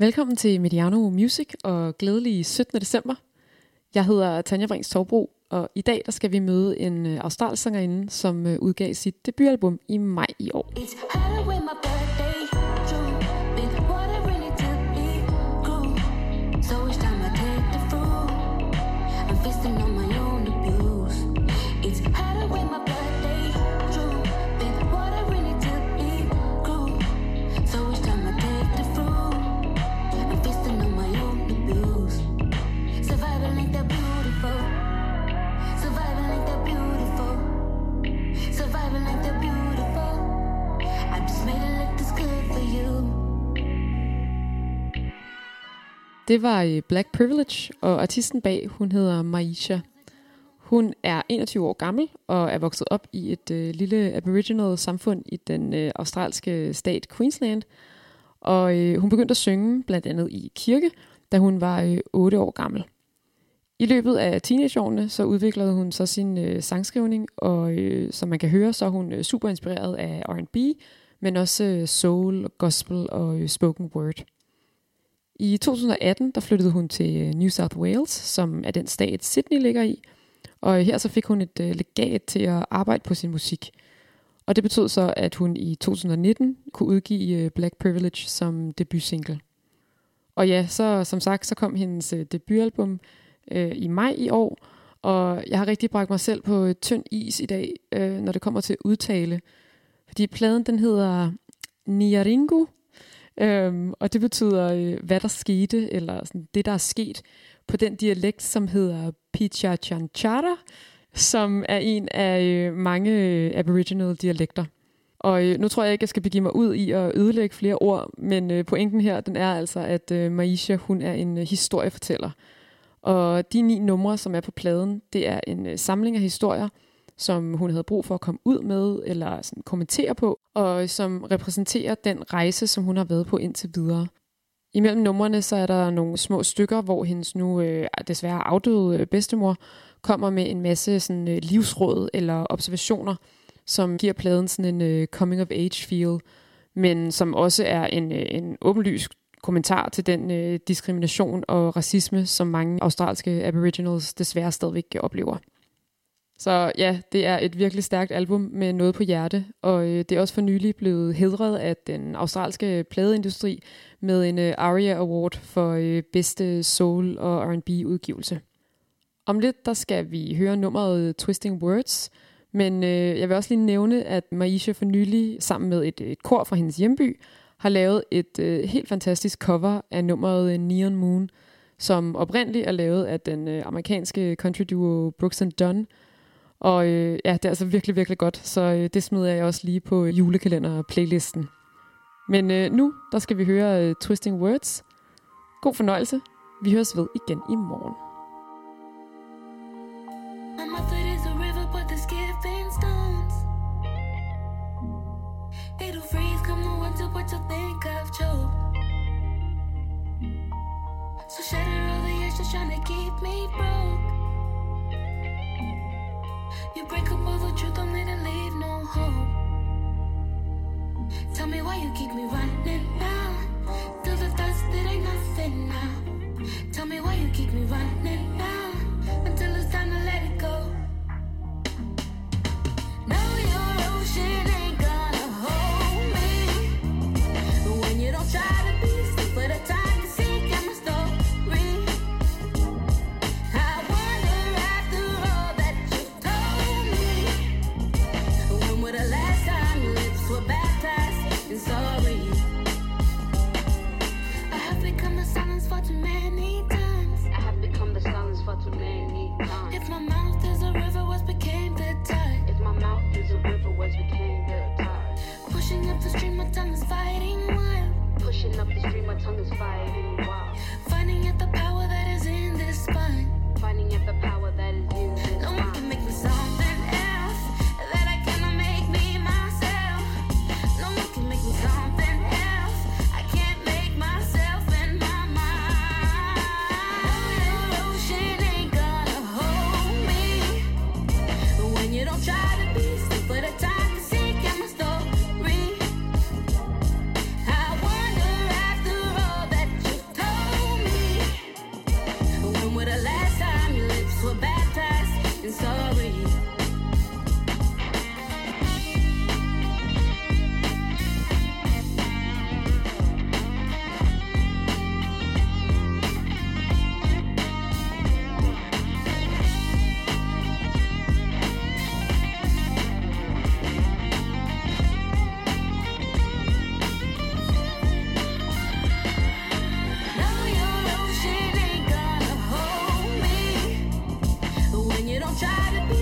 Velkommen til Mediano Music og glædelig 17. december. Jeg hedder Tanja Brings Torbro, og i dag der skal vi møde en øh, australsk sangerinde, som øh, udgav sit debutalbum i maj i år. It's Det var øh, Black Privilege, og artisten bag, hun hedder Maisha. Hun er 21 år gammel og er vokset op i et øh, lille aboriginal samfund i den øh, australske stat Queensland. Og øh, hun begyndte at synge blandt andet i kirke, da hun var øh, 8 år gammel. I løbet af teenageårene så udviklede hun så sin øh, sangskrivning, og øh, som man kan høre, så er hun øh, super inspireret af R&B, men også øh, soul, gospel og øh, spoken word. I 2018 der flyttede hun til øh, New South Wales, som er den stat Sydney ligger i, og her så fik hun et legat til at arbejde på sin musik. Og det betød så, at hun i 2019 kunne udgive Black Privilege som debutsingle. Og ja, så som sagt, så kom hendes debutalbum øh, i maj i år, og jeg har rigtig bragt mig selv på tynd is i dag, øh, når det kommer til udtale. Fordi pladen den hedder Niaringu, øhm, og det betyder, øh, hvad der skete, eller sådan, det, der er sket, på den dialekt, som hedder Pichachanchara, som er en af øh, mange øh, aboriginal dialekter. Og øh, nu tror jeg ikke, jeg skal begive mig ud i at ødelægge flere ord, men øh, pointen her, den er altså, at øh, Maisha, hun er en øh, historiefortæller. Og de ni numre, som er på pladen, det er en øh, samling af historier, som hun havde brug for at komme ud med, eller sådan kommentere på, og som repræsenterer den rejse, som hun har været på indtil videre. Imellem numrene, så er der nogle små stykker, hvor hendes nu øh, ah, desværre afdøde øh, bedstemor kommer med en masse sådan, øh, livsråd eller observationer, som giver pladen sådan en øh, coming of age feel, men som også er en, øh, en åbenlys kommentar til den øh, diskrimination og racisme, som mange australske aboriginals desværre stadigvæk oplever. Så ja, det er et virkelig stærkt album med noget på hjerte, og øh, det er også for nylig blevet hedret af den australske pladeindustri med en øh, ARIA Award for øh, bedste soul- og R&B udgivelse. Om lidt der skal vi høre nummeret Twisting Words, men øh, jeg vil også lige nævne, at Maisha for nylig sammen med et, et kor fra hendes hjemby har lavet et øh, helt fantastisk cover af nummeret Neon Moon, som oprindeligt er lavet af den øh, amerikanske country duo Brooks and Dunn, og øh, ja, det er altså virkelig, virkelig godt, så øh, det smider jeg også lige på øh, julekalender-playlisten. Men øh, nu, der skal vi høre øh, Twisting Words. God fornøjelse. Vi høres ved igen i morgen. So shatter all the years just trying to keep me broke. Tell me why you keep me running now. Till the dust, it ain't nothing try to be